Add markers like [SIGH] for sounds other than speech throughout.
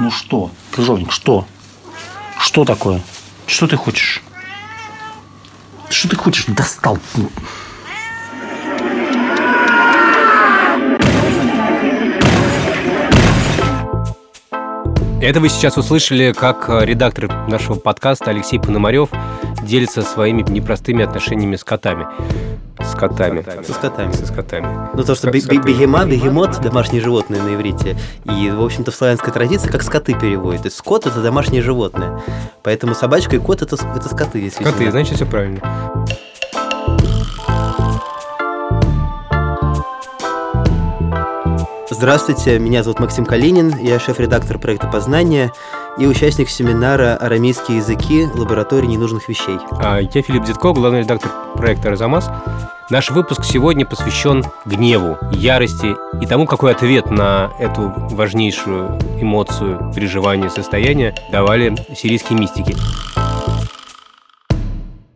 Ну что, крыжовник, что? Что такое? Что ты хочешь? Что ты хочешь? Достал. Это вы сейчас услышали, как редактор нашего подкаста Алексей Пономарев делится своими непростыми отношениями с котами. С котами. Со скотами. Со скотами. Ну, то, что бе- скоты. бе- бегема, бегемот – домашнее животное на иврите. И, в общем-то, в славянской традиции как скоты переводят. То есть скот – это домашнее животное. Поэтому собачка и кот – это, это скоты, действительно. Коты, значит, все правильно. Здравствуйте, меня зовут Максим Калинин, я шеф-редактор проекта «Познание» и участник семинара «Арамейские языки. Лаборатории ненужных вещей». А я Филипп Дедко, главный редактор проекта «Розамас». Наш выпуск сегодня посвящен гневу, ярости и тому, какой ответ на эту важнейшую эмоцию, переживание, состояние давали сирийские мистики.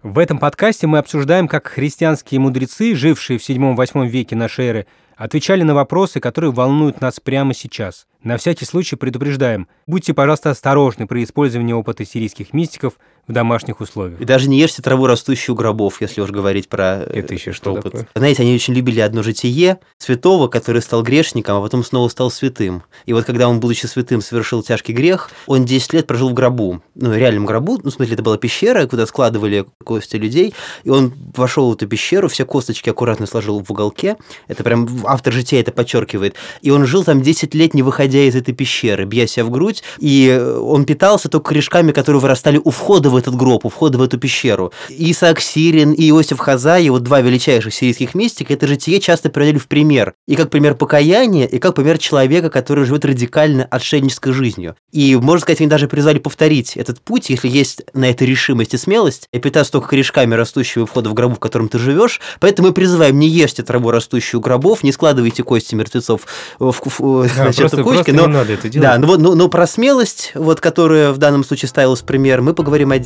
В этом подкасте мы обсуждаем, как христианские мудрецы, жившие в 7-8 веке нашей эры, отвечали на вопросы, которые волнуют нас прямо сейчас. На всякий случай предупреждаем, будьте, пожалуйста, осторожны при использовании опыта сирийских мистиков в домашних условиях. И даже не ешьте траву, растущую у гробов, если уж говорить про э, Это еще что опыт. такое? Знаете, они очень любили одно житие святого, который стал грешником, а потом снова стал святым. И вот когда он, будучи святым, совершил тяжкий грех, он 10 лет прожил в гробу. Ну, реальном гробу. Ну, в смысле, это была пещера, куда складывали кости людей. И он вошел в эту пещеру, все косточки аккуратно сложил в уголке. Это прям автор жития это подчеркивает. И он жил там 10 лет, не выходя из этой пещеры, бья себя в грудь. И он питался только корешками, которые вырастали у входа в этот гроб, у входа в эту пещеру. Исаак Сирин, и Иосиф Хазай, вот два величайших сирийских мистика, это житие часто приводили в пример. И как пример покаяния, и как пример человека, который живет радикально отшельнической жизнью. И, можно сказать, они даже призвали повторить этот путь, если есть на это решимость и смелость, и питаться только корешками растущего входа в гробу, в котором ты живешь. Поэтому мы призываем не ешьте траву, растущую гробов, не складывайте кости мертвецов в, в- в- Да, значит, просто, кучки, просто но не надо это делать. да, вот, ну, но про смелость, вот, которая в данном случае ставилась в пример, мы поговорим отдельно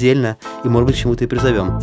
и, может быть, к чему-то и призовем.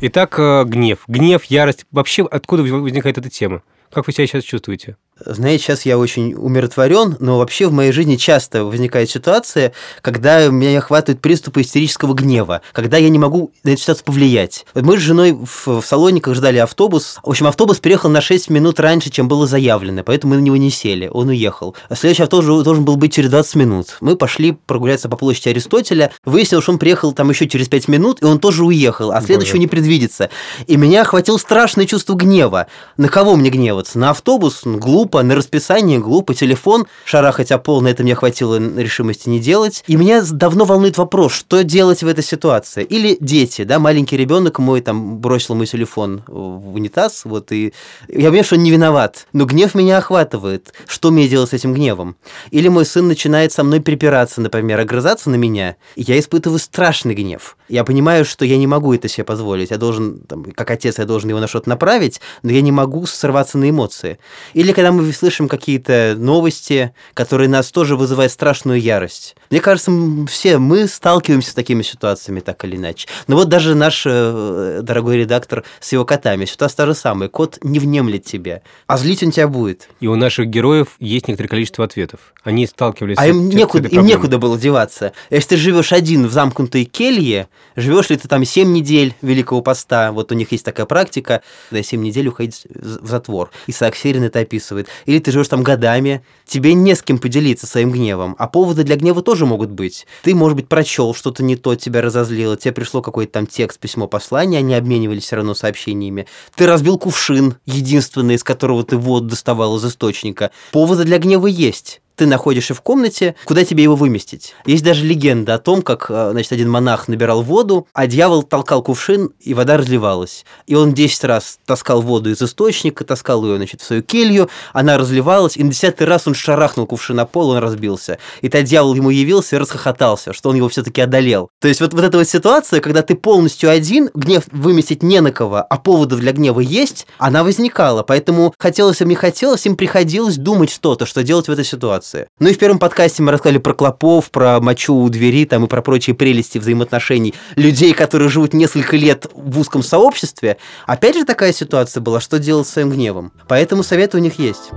Итак, э, гнев. Гнев, ярость. Вообще, откуда возникает эта тема? Как вы себя сейчас чувствуете? Знаете, сейчас я очень умиротворен, но вообще в моей жизни часто возникает ситуация, когда меня охватывают приступы истерического гнева, когда я не могу на эту ситуацию повлиять. Мы с женой в, в Салониках ждали автобус. В общем, автобус приехал на 6 минут раньше, чем было заявлено, поэтому мы на него не сели, он уехал. А следующий автобус должен был быть через 20 минут. Мы пошли прогуляться по площади Аристотеля, выяснилось, что он приехал там еще через 5 минут, и он тоже уехал, а следующего Боже. не предвидится. И меня охватило страшное чувство гнева. На кого мне гневаться? На автобус? Ну, Глупо. На расписание? Глупо. Телефон? Шарахать о пол, на это мне хватило решимости не делать. И меня давно волнует вопрос, что делать в этой ситуации? Или дети, да, маленький ребенок мой там бросил мой телефон в унитаз, вот, и я понимаю, что он не виноват, но гнев меня охватывает. Что мне делать с этим гневом? Или мой сын начинает со мной припираться, например, огрызаться на меня, и я испытываю страшный гнев. Я понимаю, что я не могу это себе позволить. Я должен, там, как отец, я должен его на что-то направить, но я не могу сорваться на эмоции. Или когда мы слышим какие-то новости, которые нас тоже вызывают страшную ярость. Мне кажется, все мы сталкиваемся с такими ситуациями так или иначе. Но вот даже наш э, дорогой редактор с его котами, ситуация та же самая. Кот не внемлет тебе, а злить он тебя будет. И у наших героев есть некоторое количество ответов. Они сталкивались А с, им с некуда, им некуда было деваться. Если ты живешь один в замкнутой келье, живешь ли ты там 7 недель Великого Поста, вот у них есть такая практика, да, 7 недель уходить в затвор. Исаак Сирин это описывает. Или ты живешь там годами, тебе не с кем поделиться своим гневом, а поводы для гнева тоже могут быть. Ты, может быть, прочел что-то не то, тебя разозлило, тебе пришло какой-то там текст, письмо, послание, они обменивались все равно сообщениями. Ты разбил кувшин, единственный, из которого ты воду доставал из источника. Поводы для гнева есть ты находишься в комнате, куда тебе его выместить. Есть даже легенда о том, как э, значит, один монах набирал воду, а дьявол толкал кувшин, и вода разливалась. И он 10 раз таскал воду из источника, таскал ее значит, в свою келью, она разливалась, и на десятый раз он шарахнул кувшин на пол, он разбился. И тогда дьявол ему явился и расхохотался, что он его все-таки одолел. То есть вот, вот эта вот ситуация, когда ты полностью один, гнев выместить не на кого, а поводов для гнева есть, она возникала. Поэтому хотелось им не хотелось, им приходилось думать что-то, что делать в этой ситуации. Ну и в первом подкасте мы рассказали про клопов, про мочу у двери там, и про прочие прелести взаимоотношений людей, которые живут несколько лет в узком сообществе. Опять же такая ситуация была, что делать с своим гневом. Поэтому советы у них есть.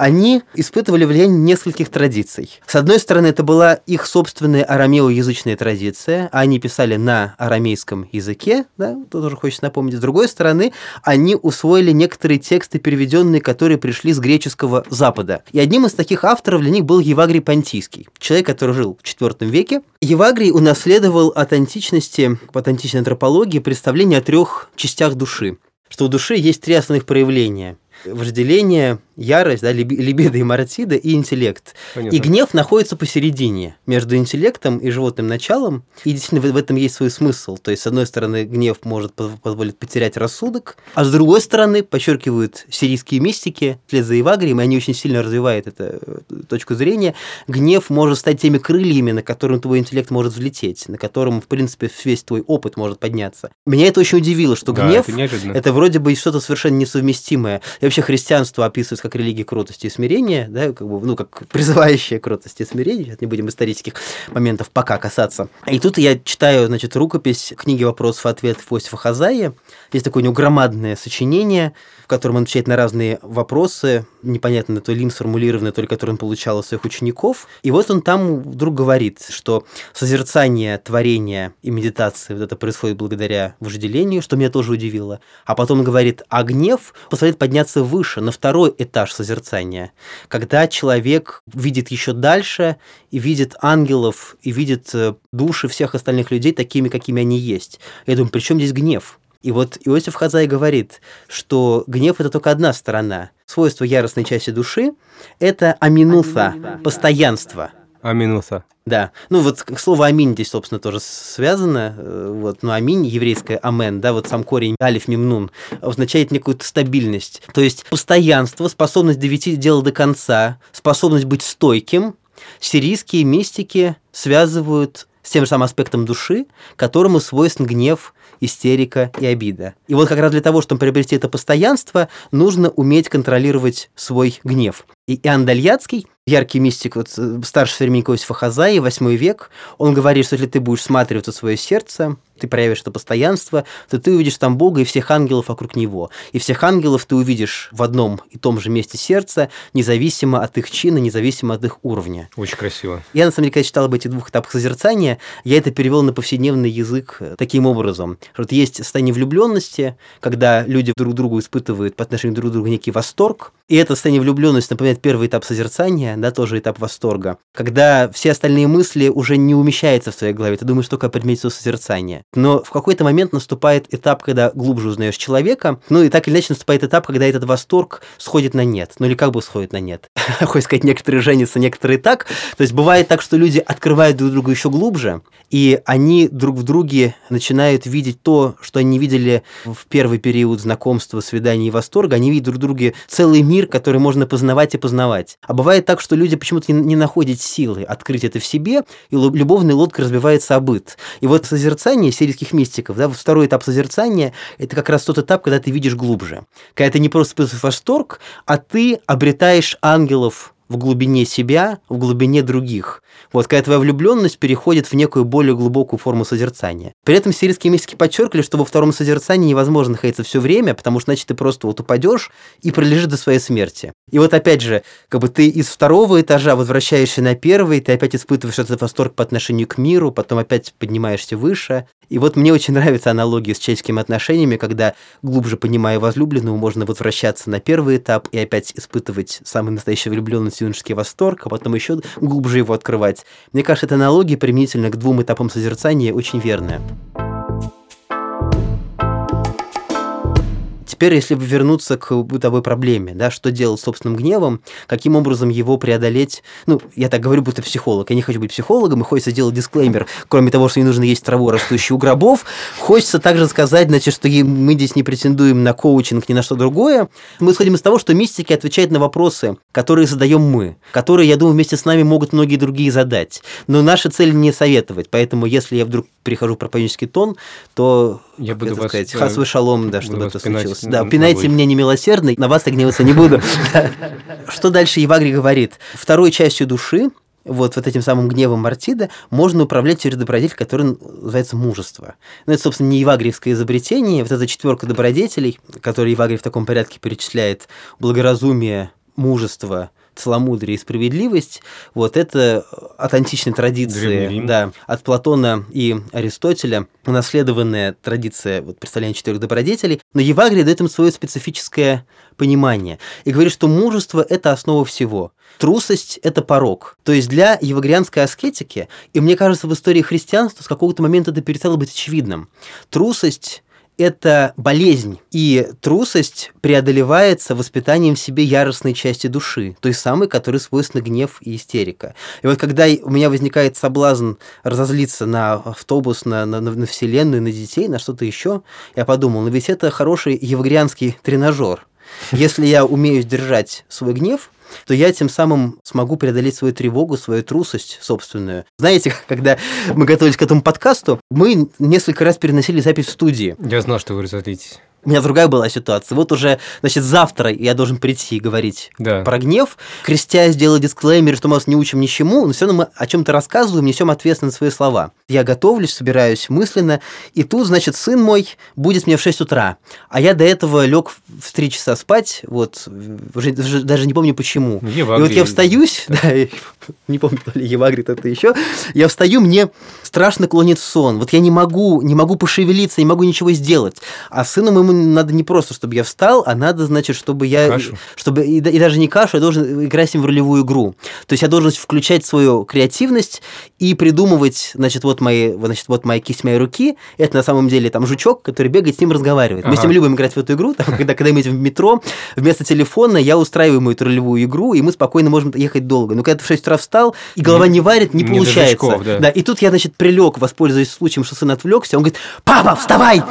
Они испытывали влияние нескольких традиций. С одной стороны, это была их собственная арамеоязычная традиция, они писали на арамейском языке, да, тоже хочется напомнить. С другой стороны, они усвоили некоторые тексты, переведенные, которые пришли с греческого Запада. И одним из таких авторов для них был Евагрий Понтийский, человек, который жил в IV веке. Евагрий унаследовал от античности, от античной антропологии, представление о трех частях души что у души есть три основных проявления вожделение, ярость, да, либидо и мартида и интеллект. Понятно. И гнев находится посередине между интеллектом и животным началом. И действительно в этом есть свой смысл. То есть, с одной стороны, гнев может позволить потерять рассудок, а с другой стороны, подчеркивают сирийские мистики, вслед за Ивагрием, и они очень сильно развивают эту э, точку зрения, гнев может стать теми крыльями, на которым твой интеллект может взлететь, на котором, в принципе, весь твой опыт может подняться. Меня это очень удивило, что да, гнев это, это вроде бы что-то совершенно несовместимое. И вообще христианство описывается как религия кротости и смирения, да, как бы, ну, как [LAUGHS] призывающая кротости и смирения, сейчас не будем исторических моментов пока касаться. И тут я читаю, значит, рукопись книги «Вопросов и ответов» Иосифа Хазаи. Есть такое у него громадное сочинение, котором он отвечает на разные вопросы, непонятно, то ли им сформулированные, то ли которые он получал от своих учеников. И вот он там вдруг говорит, что созерцание творения и медитации вот это происходит благодаря вожделению, что меня тоже удивило. А потом он говорит, а гнев позволяет подняться выше, на второй этаж созерцания, когда человек видит еще дальше и видит ангелов, и видит э, души всех остальных людей такими, какими они есть. Я думаю, при чем здесь гнев? И вот Иосиф Хазай говорит, что гнев – это только одна сторона. Свойство яростной части души – это аминуса, постоянство. Аминуса. Да. Ну вот слово аминь здесь, собственно, тоже связано. Э, вот, ну аминь, еврейское амен, да, вот сам корень алиф мимнун означает некую стабильность. То есть постоянство, способность довести дело до конца, способность быть стойким. Сирийские мистики связывают с тем же самым аспектом души, которому свойствен гнев истерика и обида. И вот как раз для того, чтобы приобрести это постоянство, нужно уметь контролировать свой гнев. И Иоанн Дальяцкий, яркий мистик, вот, э, старший современник Иосифа Хазаи, 8 век, он говорит, что если ты будешь всматриваться в свое сердце, ты проявишь это постоянство, то ты увидишь там Бога и всех ангелов вокруг Него. И всех ангелов ты увидишь в одном и том же месте сердца, независимо от их чина, независимо от их уровня. Очень красиво. Я, на самом деле, когда читал об этих двух этапах созерцания, я это перевел на повседневный язык э, таким образом. Что вот есть состояние влюбленности, когда люди друг другу испытывают по отношению друг к другу некий восторг, и это состояние влюбленности напоминает первый этап созерцания, да, тоже этап восторга, когда все остальные мысли уже не умещаются в твоей голове, ты думаешь только о предмете созерцания. Но в какой-то момент наступает этап, когда глубже узнаешь человека, ну и так или иначе наступает этап, когда этот восторг сходит на нет. Ну или как бы сходит на нет. [LAUGHS] Хочешь сказать, некоторые женятся, некоторые так. То есть бывает так, что люди открывают друг друга еще глубже, и они друг в друге начинают видеть то, что они видели в первый период знакомства, свидания и восторга. Они видят друг в друге целый мир, который можно познавать и познавать. А бывает так, что люди почему-то не находят силы открыть это в себе, и любовная лодка разбивается о. И вот созерцание сирийских мистиков, да, второй этап созерцания – это как раз тот этап, когда ты видишь глубже. Когда ты не просто испытываешь восторг, а ты обретаешь ангелов в глубине себя, в глубине других. Вот когда твоя влюбленность переходит в некую более глубокую форму созерцания. При этом сирийские мистики подчеркивали, что во втором созерцании невозможно находиться все время, потому что значит ты просто вот упадешь и пролежишь до своей смерти. И вот опять же, как бы ты из второго этажа возвращаешься на первый, ты опять испытываешь этот восторг по отношению к миру, потом опять поднимаешься выше. И вот мне очень нравится аналогия с человеческими отношениями, когда глубже понимая возлюбленного, можно возвращаться на первый этап и опять испытывать самый настоящий влюбленность юношеский восторг, а потом еще глубже его открывать. Мне кажется, эта аналогия применительно к двум этапам созерцания очень верная. Теперь, если вернуться к бытовой проблеме, да, что делать с собственным гневом, каким образом его преодолеть, ну, я так говорю, будто психолог, я не хочу быть психологом, и хочется сделать дисклеймер, кроме того, что не нужно есть траву, растущую у гробов, хочется также сказать, значит, что мы здесь не претендуем на коучинг, ни на что другое. Мы исходим из того, что мистики отвечают на вопросы, которые задаем мы, которые, я думаю, вместе с нами могут многие другие задать. Но наша цель не советовать, поэтому если я вдруг перехожу в проповеднический тон, то я буду вас, сказать, хасвы шалом, да, чтобы это случилось. Да, пинайте мне немилосердно, на вас я гневаться не буду. [LAUGHS] Что дальше Евагрий говорит? Второй частью души, вот, вот этим самым гневом Мартида можно управлять через добродетель, который называется мужество. Ну, это, собственно, не евагриевское изобретение. Вот эта четверка добродетелей, которые Евагрий в таком порядке перечисляет, благоразумие, мужество, целомудрие и справедливость, вот это от античной традиции, да, от Платона и Аристотеля, унаследованная традиция вот, представления четырех добродетелей, но Евагрия дает им свое специфическое понимание и говорит, что мужество – это основа всего. Трусость – это порог. То есть для евагрианской аскетики, и мне кажется, в истории христианства с какого-то момента это перестало быть очевидным. Трусость это болезнь, и трусость преодолевается воспитанием в себе яростной части души, той самой, которой свойственна гнев и истерика. И вот когда у меня возникает соблазн разозлиться на автобус, на, на, на Вселенную, на детей, на что-то еще, я подумал, ну ведь это хороший евгрианский тренажер. Если я умею сдержать свой гнев, то я тем самым смогу преодолеть свою тревогу, свою трусость собственную. Знаете, [LAUGHS] когда мы готовились к этому подкасту, мы несколько раз переносили запись в студии. Я знал, что вы разотлитесь. У меня другая была ситуация. Вот уже, значит, завтра я должен прийти и говорить да. про гнев. Крестя сделал дисклеймер, что мы вас не учим ничему, но все равно мы о чем-то рассказываем, несем ответственность за свои слова. Я готовлюсь, собираюсь мысленно, и тут, значит, сын мой будет мне в 6 утра. А я до этого лег в 3 часа спать, вот, уже, даже не помню почему. Евагрий. И вот я встаюсь, [LAUGHS] да, не помню, то ли Евагрит это еще, я встаю, мне страшно клонит сон. Вот я не могу, не могу пошевелиться, не могу ничего сделать. А сыну моему надо не просто, чтобы я встал, а надо, значит, чтобы я... Кашу. Чтобы, и, и даже не кашу, я должен играть с ним в ролевую игру. То есть я должен включать свою креативность и придумывать, значит, вот мои, значит, вот моя кисть моей руки, это на самом деле там жучок, который бегает, с ним разговаривает. Ага. Мы с ним любим играть в эту игру, [LAUGHS] там, когда, когда мы едем в метро, вместо телефона я устраиваю мою эту ролевую игру, и мы спокойно можем ехать долго. Но когда ты в 6 утра встал, и голова не, не варит, не, не получается. Жучков, да. да. И тут я, значит, прилег, воспользуясь случаем, что сын отвлекся, он говорит, папа, вставай!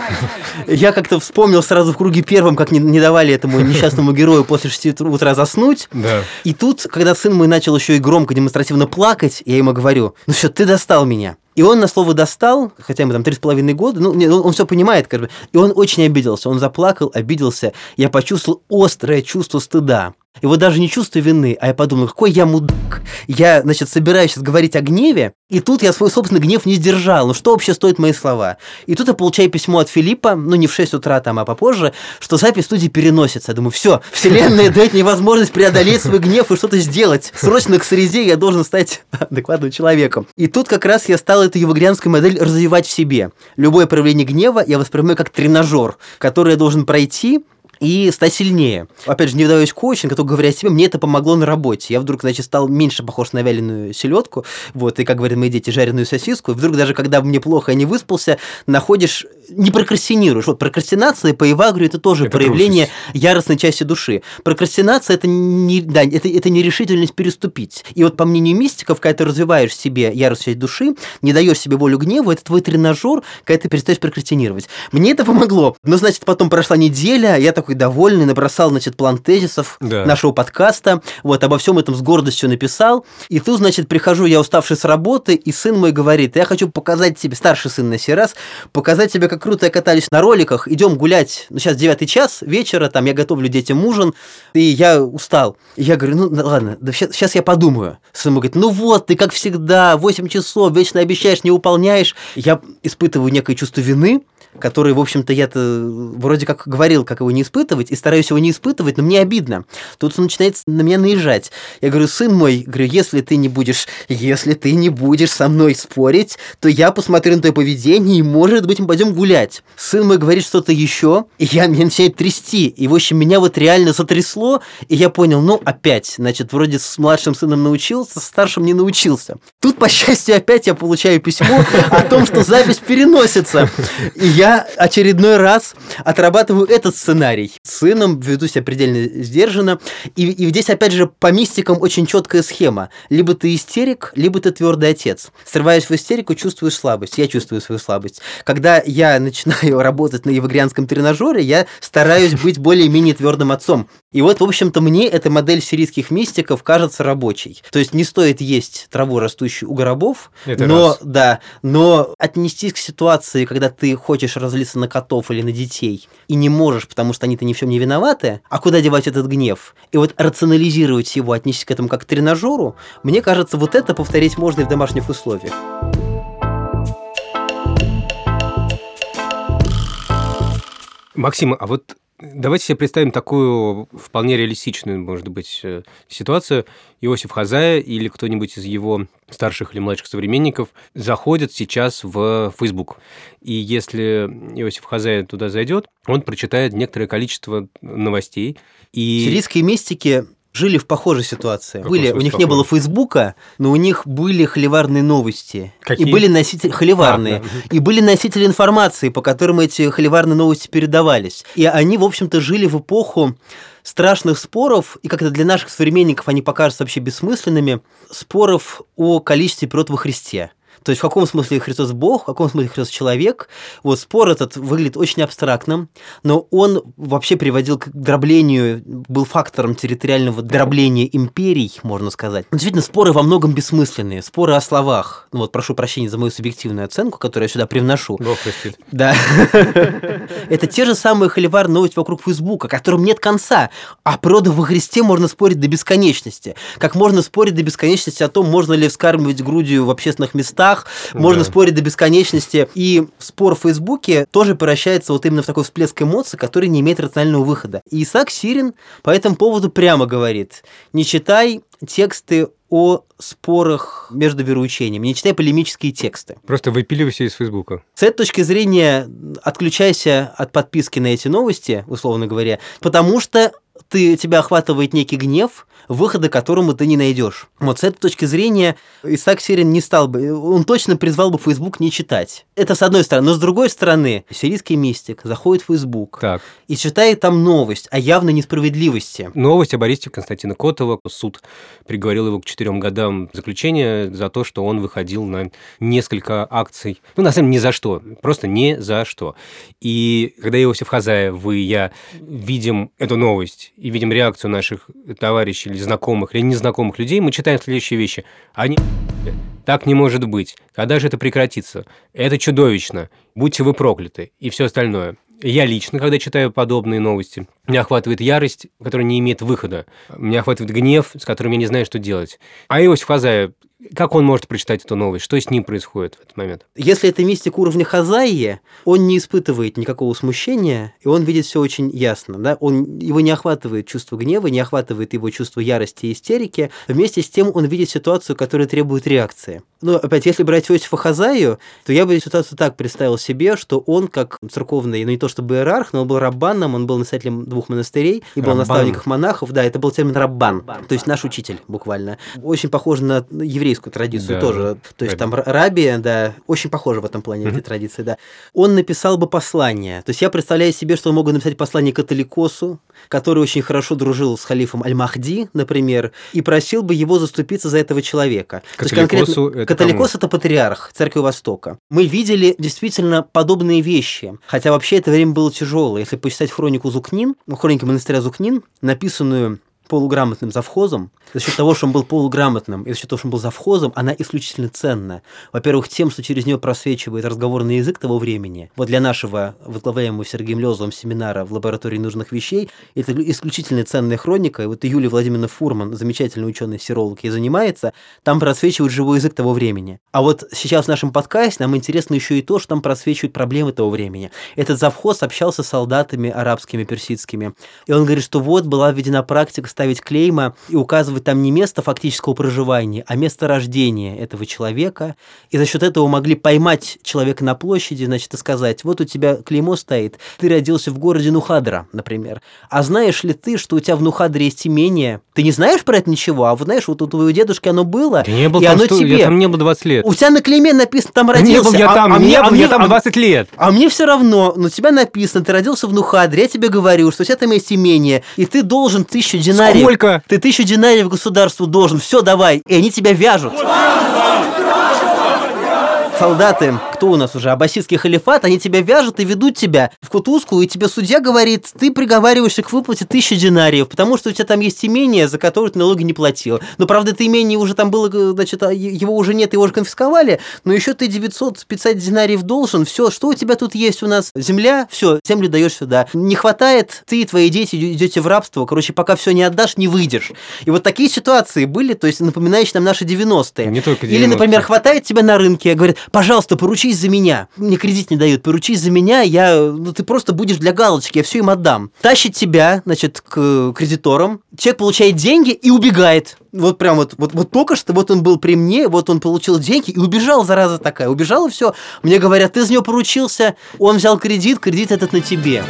Я как-то вспомнил сразу в круге первом, как не, не давали этому [LAUGHS] несчастному герою после 6 утра заснуть. Да. И тут, когда сын мой начал еще и громко демонстративно плакать, я ему говорю, ну все, ты достал меня. И он на слово достал, хотя ему там три с половиной года, ну, он, он все понимает, как бы, и он очень обиделся, он заплакал, обиделся. Я почувствовал острое чувство стыда. И вот даже не чувство вины, а я подумал, какой я мудак. Я, значит, собираюсь сейчас говорить о гневе, и тут я свой собственный гнев не сдержал. Ну что вообще стоит мои слова? И тут я получаю письмо от Филиппа, ну не в 6 утра там, а попозже, что запись студии переносится. Я думаю, все, вселенная [LAUGHS] дает мне возможность преодолеть свой гнев и что-то сделать. Срочно к срезе я должен стать адекватным человеком. И тут как раз я стал эту евагрианскую модель развивать в себе. Любое проявление гнева я воспринимаю как тренажер, который я должен пройти, и стать сильнее. Опять же, не выдаюсь коучинг, а то говоря о себе, мне это помогло на работе. Я вдруг, значит, стал меньше похож на вяленую селедку, вот, и, как говорят мои дети, жареную сосиску. И вдруг даже когда мне плохо, я не выспался, находишь, не прокрастинируешь. Вот прокрастинация по Ивагрию это тоже это проявление трусость. яростной части души. Прокрастинация это не, да, это, это нерешительность переступить. И вот по мнению мистиков, когда ты развиваешь в себе яростную часть души, не даешь себе волю гневу, это твой тренажер, когда ты перестаешь прокрастинировать. Мне это помогло. Но, значит, потом прошла неделя, я такой такой довольный, набросал, значит, план тезисов да. нашего подкаста, вот, обо всем этом с гордостью написал. И тут, значит, прихожу я уставший с работы, и сын мой говорит, я хочу показать тебе, старший сын на сей раз, показать тебе, как круто катались на роликах, идем гулять, ну, сейчас девятый час вечера, там, я готовлю детям ужин, и я устал. И я говорю, ну, ладно, да сейчас, сейчас я подумаю. Сын мой говорит, ну вот, ты как всегда, 8 часов, вечно обещаешь, не выполняешь. Я испытываю некое чувство вины, который, в общем-то, я-то вроде как говорил, как его не испытывать, и стараюсь его не испытывать, но мне обидно. Тут он начинает на меня наезжать. Я говорю, сын мой, говорю, если ты не будешь, если ты не будешь со мной спорить, то я посмотрю на твое поведение, и, может быть, мы пойдем гулять. Сын мой говорит что-то еще, и я меня начинает трясти. И, в общем, меня вот реально сотрясло, и я понял, ну, опять, значит, вроде с младшим сыном научился, с старшим не научился. Тут, по [LAUGHS] счастью, опять я получаю письмо о том, что запись переносится. И я очередной раз отрабатываю этот сценарий. С сыном веду себя предельно сдержанно. И, и здесь, опять же, по мистикам очень четкая схема. Либо ты истерик, либо ты твердый отец. Срываясь в истерику, чувствуешь слабость. Я чувствую свою слабость. Когда я начинаю [LAUGHS] работать на евагрианском тренажере, я стараюсь быть более-менее твердым отцом. И вот, в общем-то, мне эта модель сирийских мистиков кажется рабочей. То есть не стоит есть траву, растущую у гробов, Это но, раз. да, но отнестись к ситуации, когда ты хочешь разлиться на котов или на детей, и не можешь, потому что они-то ни в чем не виноваты, а куда девать этот гнев? И вот рационализировать его, отнестись к этому как к тренажеру, мне кажется, вот это повторить можно и в домашних условиях. Максим, а вот Давайте себе представим такую вполне реалистичную, может быть, э, ситуацию. Иосиф Хазая или кто-нибудь из его старших или младших современников заходит сейчас в Facebook. И если Иосиф Хазая туда зайдет, он прочитает некоторое количество новостей. И... Сирийские мистики жили в похожей ситуации. Были, у них не похожей? было Фейсбука, но у них были холиварные новости. Какие? И были носители холиварные. А, И были носители информации, по которым эти холиварные новости передавались. И они, в общем-то, жили в эпоху страшных споров, и как-то для наших современников они покажутся вообще бессмысленными, споров о количестве природ во Христе. То есть в каком смысле Христос Бог, в каком смысле Христос человек. Вот спор этот выглядит очень абстрактным, но он вообще приводил к дроблению, был фактором территориального дробления империй, можно сказать. Действительно, споры во многом бессмысленные, споры о словах. Ну вот прошу прощения за мою субъективную оценку, которую я сюда привношу. Бог простит. Да. [LAUGHS] Это те же самые холивар новости вокруг Фейсбука, которым нет конца. А природа во Христе можно спорить до бесконечности. Как можно спорить до бесконечности о том, можно ли вскармливать грудью в общественных местах, можно Да. спорить до бесконечности. И спор в Фейсбуке тоже превращается вот именно в такой всплеск эмоций, который не имеет рационального выхода. И Исаак Сирин по этому поводу прямо говорит, не читай тексты о спорах между вероучениями, не читай полемические тексты. Просто выпиливайся из Фейсбука. С этой точки зрения отключайся от подписки на эти новости, условно говоря, потому что ты, тебя охватывает некий гнев, выхода которому ты не найдешь. Вот с этой точки зрения Исаак Сирин не стал бы, он точно призвал бы Facebook не читать. Это с одной стороны. Но с другой стороны, сирийский мистик заходит в Facebook Так, и читает там новость о явной несправедливости. новость об аресте Константина Котова. Суд приговорил его к четырем годам заключения за то, что он выходил на несколько акций. Ну, на самом деле, ни за что. Просто ни за что. И когда Иосиф Хазаев, вы и я видим эту новость и видим реакцию наших товарищей или знакомых, или незнакомых людей, мы читаем следующие вещи. Они... Так не может быть. Когда же это прекратится? Это чудовищно. Будьте вы прокляты. И все остальное. Я лично, когда читаю подобные новости, меня охватывает ярость, которая не имеет выхода. Меня охватывает гнев, с которым я не знаю, что делать. А Иосиф Хазаев, как он может прочитать эту новость? Что с ним происходит в этот момент? Если это мистик уровня Хазаи, он не испытывает никакого смущения, и он видит все очень ясно. Да? Он, его не охватывает чувство гнева, не охватывает его чувство ярости и истерики. Вместе с тем он видит ситуацию, которая требует реакции. Но опять, если брать Иосифа Хазаю, то я бы ситуацию так представил себе, что он как церковный, ну не то чтобы иерарх, но он был раббаном, он был настоятелем двух монастырей и был Раббан. наставником монахов. Да, это был термин раббан, то есть наш учитель буквально. Очень похоже на еврейскую традицию Да, тоже. То есть раби. там раби, да, очень похоже в этом плане эти традиции, да. Он написал бы послание. То есть я представляю себе, что он мог бы написать послание католикосу, который очень хорошо дружил с халифом Аль-Махди, например, и просил бы его заступиться за этого человека. То есть Католикосу конкретно- это Католикос это патриарх Церкви Востока. Мы видели действительно подобные вещи, хотя вообще это время было тяжелое. Если почитать хронику Зукнин, ну, хроники монастыря Зукнин, написанную полуграмотным завхозом, за счет того, что он был полуграмотным, и за счет того, что он был завхозом, она исключительно ценна. Во-первых, тем, что через нее просвечивает разговорный язык того времени. Вот для нашего возглавляемого Сергеем Лезовым семинара в лаборатории нужных вещей это исключительно ценная хроника. И вот и Юлия Владимировна Фурман, замечательный ученый-сиролог, ей занимается, там просвечивает живой язык того времени. А вот сейчас в нашем подкасте нам интересно еще и то, что там просвечивают проблемы того времени. Этот завхоз общался с солдатами арабскими, персидскими. И он говорит, что вот была введена практика ставить клейма и указывать там не место фактического проживания, а место рождения этого человека. И за счет этого могли поймать человека на площади, значит, и сказать, вот у тебя клеймо стоит, ты родился в городе Нухадра, например. А знаешь ли ты, что у тебя в Нухадре есть имение? Ты не знаешь про это ничего, а вот знаешь, вот у твоего дедушки оно было, Я не был и там, оно сто- тебе. я там не был 20 лет. У тебя на клейме написано, там Не родился. был я а- там, а не мне- был а я там а- 20 лет. а мне все равно, но у тебя написано, ты родился в Нухадре, я тебе говорю, что у тебя там есть имение, и ты должен тысячу динариев. Сколько? Ты тысячу динариев государству должен, все давай, и они тебя вяжут. Солдаты, кто у нас уже, аббасидский халифат, они тебя вяжут и ведут тебя в кутузку, и тебе судья говорит, ты приговариваешься к выплате тысячи динариев, потому что у тебя там есть имение, за которое ты налоги не платил. Но, правда, это имение уже там было, значит, а его уже нет, его уже конфисковали, но еще ты 950 динариев должен, все, что у тебя тут есть у нас? Земля, все, землю даешь сюда. Не хватает, ты и твои дети идете в рабство, короче, пока все не отдашь, не выйдешь. И вот такие ситуации были, то есть напоминающие нам наши 90-е. Не только Или, 90-е. например, хватает тебя на рынке, говорит, пожалуйста, поручись за меня. Мне кредит не дают, поручись за меня, я, ну, ты просто будешь для галочки, я все им отдам. Тащит тебя, значит, к кредиторам, человек получает деньги и убегает. Вот прям вот, вот, вот только что, вот он был при мне, вот он получил деньги и убежал, зараза такая. Убежал и все. Мне говорят, ты за него поручился, он взял кредит, кредит этот на тебе.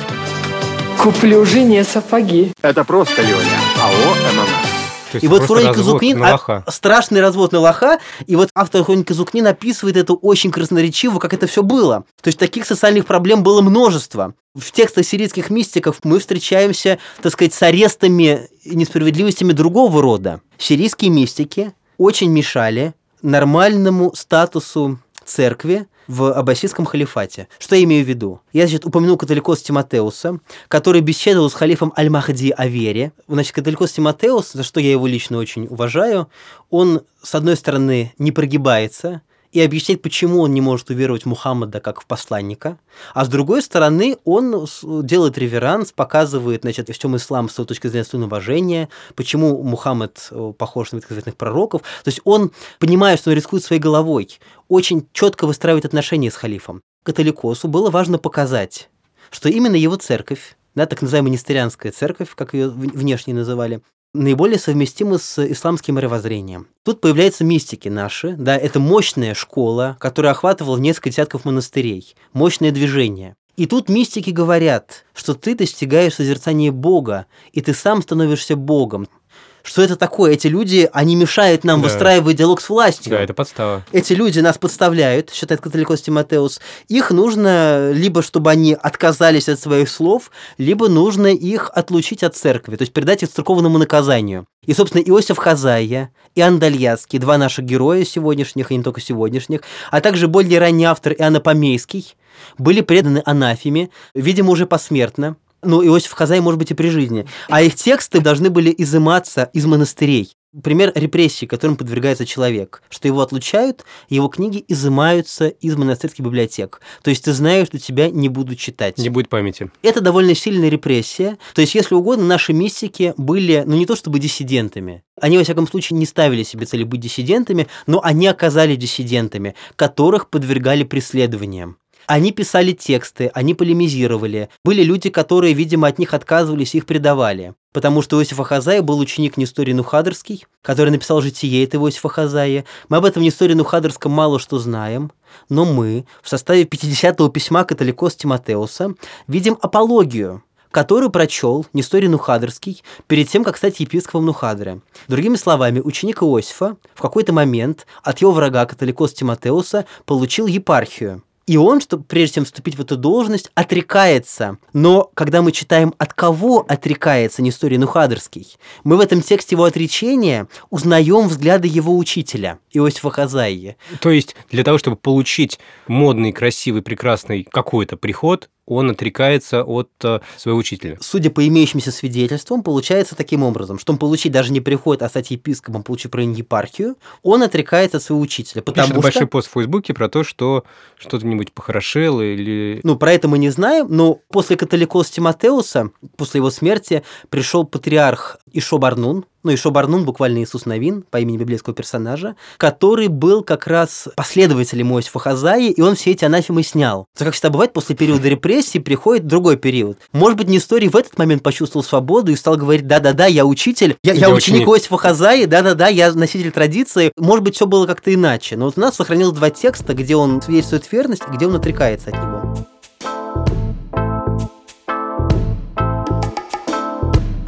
Куплю жене сапоги. Это просто, Леня. АО ММС. И вот хроника развод Зукни на а, страшный развод на лоха, и вот автор хроники Зукни написывает это очень красноречиво, как это все было. То есть таких социальных проблем было множество. В текстах сирийских мистиков мы встречаемся, так сказать, с арестами и несправедливостями другого рода. Сирийские мистики очень мешали нормальному статусу церкви в аббасидском халифате. Что я имею в виду? Я, значит, упомянул католикос Тимотеуса, который беседовал с халифом Аль-Махди о вере. Значит, католикос Тимотеус, за что я его лично очень уважаю, он, с одной стороны, не прогибается, и объясняет, почему он не может уверовать Мухаммада как в посланника. А с другой стороны, он делает реверанс, показывает, значит, в чем ислам с точки зрения стоит уважения, почему Мухаммад э, похож на ветхозаветных пророков. То есть он, понимая, что он рискует своей головой, очень четко выстраивает отношения с халифом. Католикосу было важно показать, что именно его церковь, да, так называемая нестерианская церковь, как ее внешне называли, наиболее совместимы с исламским мировоззрением. Тут появляются мистики наши, да, это мощная школа, которая охватывала несколько десятков монастырей, мощное движение. И тут мистики говорят, что ты достигаешь созерцания Бога, и ты сам становишься Богом. Что это такое? Эти люди, они мешают нам Да. выстраивать диалог с властью. Да, это подстава. Эти люди нас подставляют, считает католикос Тимотеус. Их нужно либо, чтобы они отказались от своих слов, либо нужно их отлучить от церкви, то есть передать их церковному наказанию. И, собственно, Иосиф Хазая и Андальяцкий, два наших героя сегодняшних, и не только сегодняшних, а также более ранний автор Иоанн Помейский, были преданы анафеме, видимо, уже посмертно. Ну, Иосиф Хазай, может быть, и при жизни. А их тексты должны были изыматься из монастырей. Пример репрессий, которым подвергается человек, что его отлучают, его книги изымаются из монастырских библиотек. То есть ты знаешь, что тебя не будут читать. Не будет памяти. Это довольно сильная репрессия. То есть, если угодно, наши мистики были, ну не то чтобы диссидентами. Они, во всяком случае, не ставили себе цели быть диссидентами, но они оказались диссидентами, которых подвергали преследованиям. Они писали тексты, они полемизировали. Были люди, которые, видимо, от них отказывались их предавали. Потому что Иосиф Ахазая был ученик Несторий Нухадерский, который написал житие этого Иосифа Ахазая. Мы об этом Несторе Нухадерском мало что знаем, но мы в составе 50-го письма католикос Тимотеуса видим апологию, которую прочел Несторий Нухадерский перед тем, как стать епископом Нухадера. Другими словами, ученик Иосифа в какой-то момент от его врага католикос Тимотеуса получил епархию. И он, чтобы прежде чем вступить в эту должность, отрекается. Но когда мы читаем, от кого отрекается Несторий Нухадерский, мы в этом тексте его отречения узнаем взгляды его учителя, Иосифа Хазаи. То есть для того, чтобы получить модный, красивый, прекрасный какой-то приход, он отрекается от э, своего учителя. Судя по имеющимся свидетельствам, получается таким образом, что он получить даже не приход, а стать епископом, получив правильно епархию, он отрекается от своего учителя, потому Пишет что... большой пост в Фейсбуке про то, что что-то-нибудь похорошело или... Ну, про это мы не знаем, но после католикос Тимотеуса, после его смерти, пришел патриарх Ишо Барнун, ну, Ишо Барнун буквально Иисус Новин, по имени библейского персонажа, который был как раз последователем Иосифа Хазаи, и он все эти анафемы снял. То, как всегда бывает, после периода репрессий приходит другой период. Может быть, Несторий в этот момент почувствовал свободу и стал говорить, да-да-да, я учитель, я, я Я ученик ученик. Иосифа Хазаи, да-да-да, я носитель традиции. Может быть, все было как-то иначе. Но вот у нас сохранилось два текста, где он свидетельствует верность, и где он отрекается от него.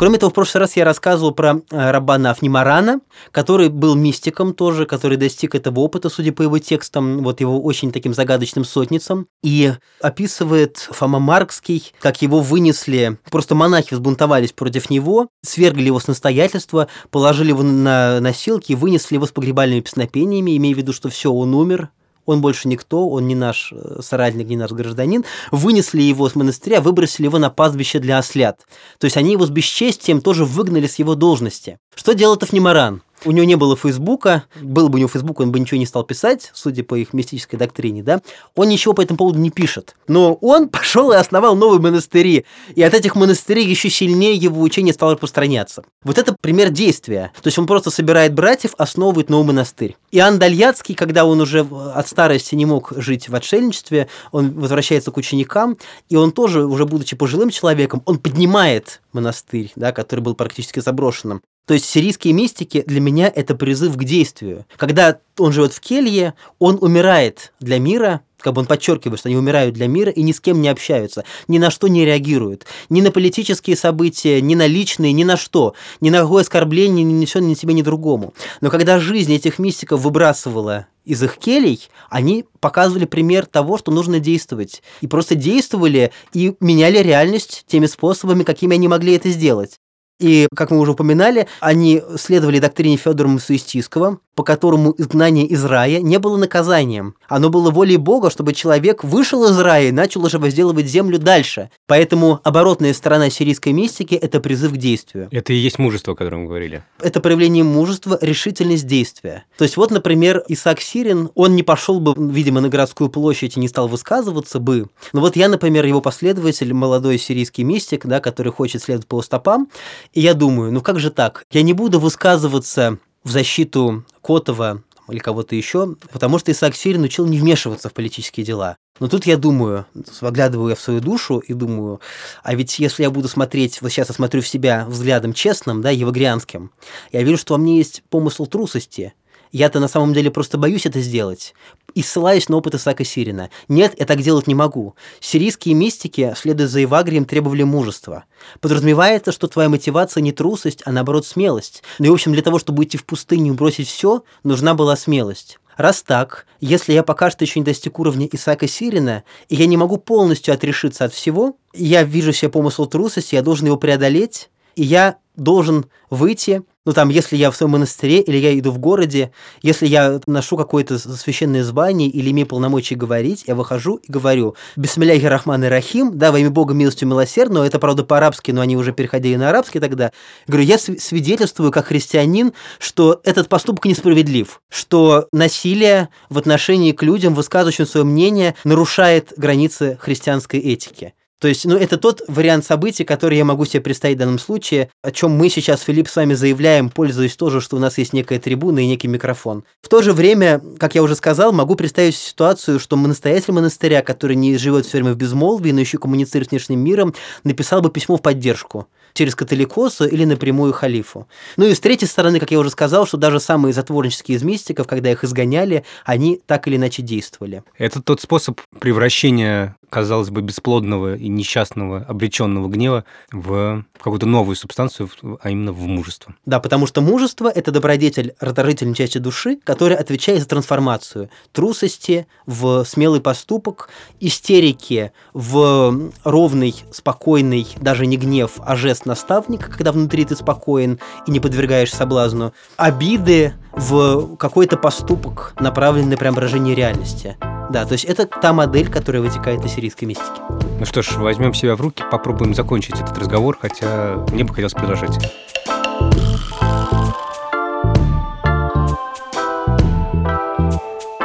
Кроме того, в прошлый раз я рассказывал про э, Раббана Афнимарана, который был мистиком тоже, который достиг этого опыта, судя по его текстам, вот его очень таким загадочным сотницам. И описывает Фома Маркский, как его вынесли, просто монахи взбунтовались против него, свергли его с настоятельства, положили его на носилки и вынесли его с погребальными песнопениями, имея в виду, что все, он умер, он больше никто, он не наш э, соратник, не наш гражданин, вынесли его с монастыря, выбросили его на пастбище для ослят. То есть они его с бесчестием тоже выгнали с его должности. Что делает Афнимаран? У него не было Фейсбука, был бы у него Фейсбук, он бы ничего не стал писать, судя по их мистической доктрине, да. Он ничего по этому поводу не пишет. Но он [LAUGHS] пошел и основал новые монастыри, и от этих монастырей еще сильнее его учение стало распространяться. Вот это пример действия. То есть он просто собирает братьев, основывает новый монастырь. Иоанн Дальяцкий, когда он уже от старости не мог жить в отшельничестве, он возвращается к ученикам, и он тоже, уже будучи пожилым человеком, он поднимает монастырь, да, который был практически заброшенным. То есть сирийские мистики для меня это призыв к действию. Когда он живет в келье, он умирает для мира, как бы он подчеркивает, что они умирают для мира и ни с кем не общаются, ни на что не реагируют, ни на политические события, ни на личные, ни на что, ни на какое оскорбление не несет ни себе, ни другому. Но когда жизнь этих мистиков выбрасывала из их келей, они показывали пример того, что нужно действовать. И просто действовали и меняли реальность теми способами, какими они могли это сделать. И, как мы уже упоминали, они следовали доктрине Федора Масуистийского, по которому изгнание из рая не было наказанием. Оно было волей Бога, чтобы человек вышел из рая и начал уже возделывать землю дальше. Поэтому оборотная сторона сирийской мистики – это призыв к действию. Это и есть мужество, о котором мы говорили. Это проявление мужества, решительность действия. То есть вот, например, Исаак Сирин, он не пошел бы, видимо, на городскую площадь и не стал высказываться бы. Но вот я, например, его последователь, молодой сирийский мистик, да, который хочет следовать по стопам, и я думаю, ну как же так? Я не буду высказываться в защиту Котова или кого-то еще, потому что Исаак Сирин учил не вмешиваться в политические дела. Но тут я думаю, заглядываю я в свою душу и думаю, а ведь если я буду смотреть, вот сейчас я смотрю в себя взглядом честным, да, евагрианским, я вижу, что во мне есть помысл трусости, я-то на самом деле просто боюсь это сделать. И ссылаюсь на опыт Исаака Сирина. Нет, я так делать не могу. Сирийские мистики, следуя за Евагрием, требовали мужества. Подразумевается, что твоя мотивация не трусость, а наоборот смелость. Ну и, в общем, для того, чтобы идти в пустыню и бросить все, нужна была смелость. Раз так, если я пока что еще не достиг уровня Исаака Сирина, и я не могу полностью отрешиться от всего, я вижу себе помысл трусости, я должен его преодолеть, и я должен выйти ну, там, если я в своем монастыре или я иду в городе, если я ношу какое-то священное звание или имею полномочия говорить, я выхожу и говорю «Бисмилляхи Рахман и Рахим», да, во имя Бога милостью милосердного, это, правда, по-арабски, но они уже переходили на арабский тогда. говорю, я свидетельствую как христианин, что этот поступок несправедлив, что насилие в отношении к людям, высказывающим свое мнение, нарушает границы христианской этики. То есть, ну, это тот вариант событий, который я могу себе представить в данном случае, о чем мы сейчас, Филипп, с вами заявляем, пользуясь тоже, что у нас есть некая трибуна и некий микрофон. В то же время, как я уже сказал, могу представить ситуацию, что настоятель монастыря, который не живет все время в безмолвии, но еще коммуницирует с внешним миром, написал бы письмо в поддержку через католикосу или напрямую халифу. Ну и с третьей стороны, как я уже сказал, что даже самые затворнические из мистиков, когда их изгоняли, они так или иначе действовали. Это тот способ превращения казалось бы, бесплодного и несчастного, обреченного гнева в какую-то новую субстанцию, а именно в мужество. Да, потому что мужество – это добродетель раздражительной части души, которая отвечает за трансформацию трусости в смелый поступок, истерики в ровный, спокойный, даже не гнев, а жест наставника, когда внутри ты спокоен и не подвергаешь соблазну, обиды в какой-то поступок, направленный на преображение реальности. Да, то есть это та модель, которая вытекает из сирийской мистики. Ну что ж, возьмем себя в руки, попробуем закончить этот разговор, хотя мне бы хотелось продолжать.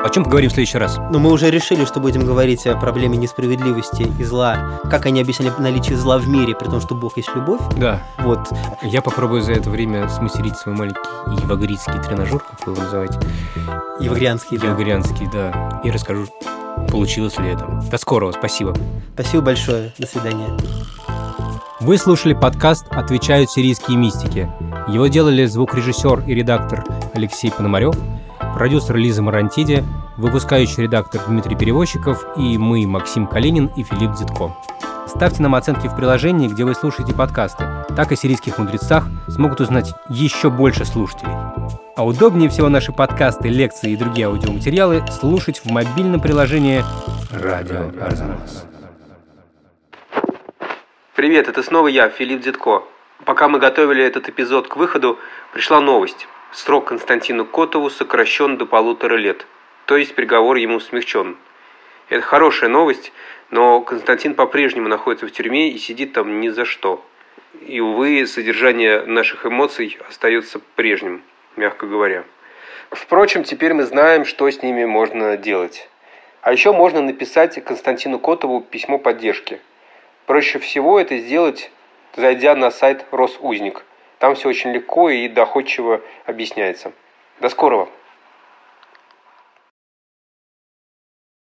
О чем поговорим в следующий раз? Ну, мы уже решили, что будем говорить о проблеме несправедливости и зла. Как они объясняли наличие зла в мире, при том, что Бог есть любовь. Да. Вот. Я попробую за это время смастерить свой маленький евагрийский тренажер, как вы его называете. Евагрианский, да. Евагрианский, да. И расскажу, получилось ли это. До скорого, спасибо. Спасибо большое. До свидания. Вы слушали подкаст «Отвечают сирийские мистики». Его делали звукорежиссер и редактор Алексей Пономарев – продюсер Лиза Марантиди, выпускающий редактор Дмитрий Перевозчиков и мы, Максим Калинин и Филипп Дзитко. Ставьте нам оценки в приложении, где вы слушаете подкасты. Так о сирийских мудрецах смогут узнать еще больше слушателей. А удобнее всего наши подкасты, лекции и другие аудиоматериалы слушать в мобильном приложении «Радио Арзамас». Привет, это снова я, Филипп Дзитко. Пока мы готовили этот эпизод к выходу, пришла новость. Срок Константину Котову сокращен до полутора лет, то есть приговор ему смягчен. Это хорошая новость, но Константин по-прежнему находится в тюрьме и сидит там ни за что. И, увы, содержание наших эмоций остается прежним. мягко говоря. Впрочем, теперь мы знаем, что с ними можно делать. А еще можно написать Константину Котову письмо поддержки. Проще всего это сделать, зайдя на сайт Росузник. Там все очень легко и доходчиво объясняется. До скорого!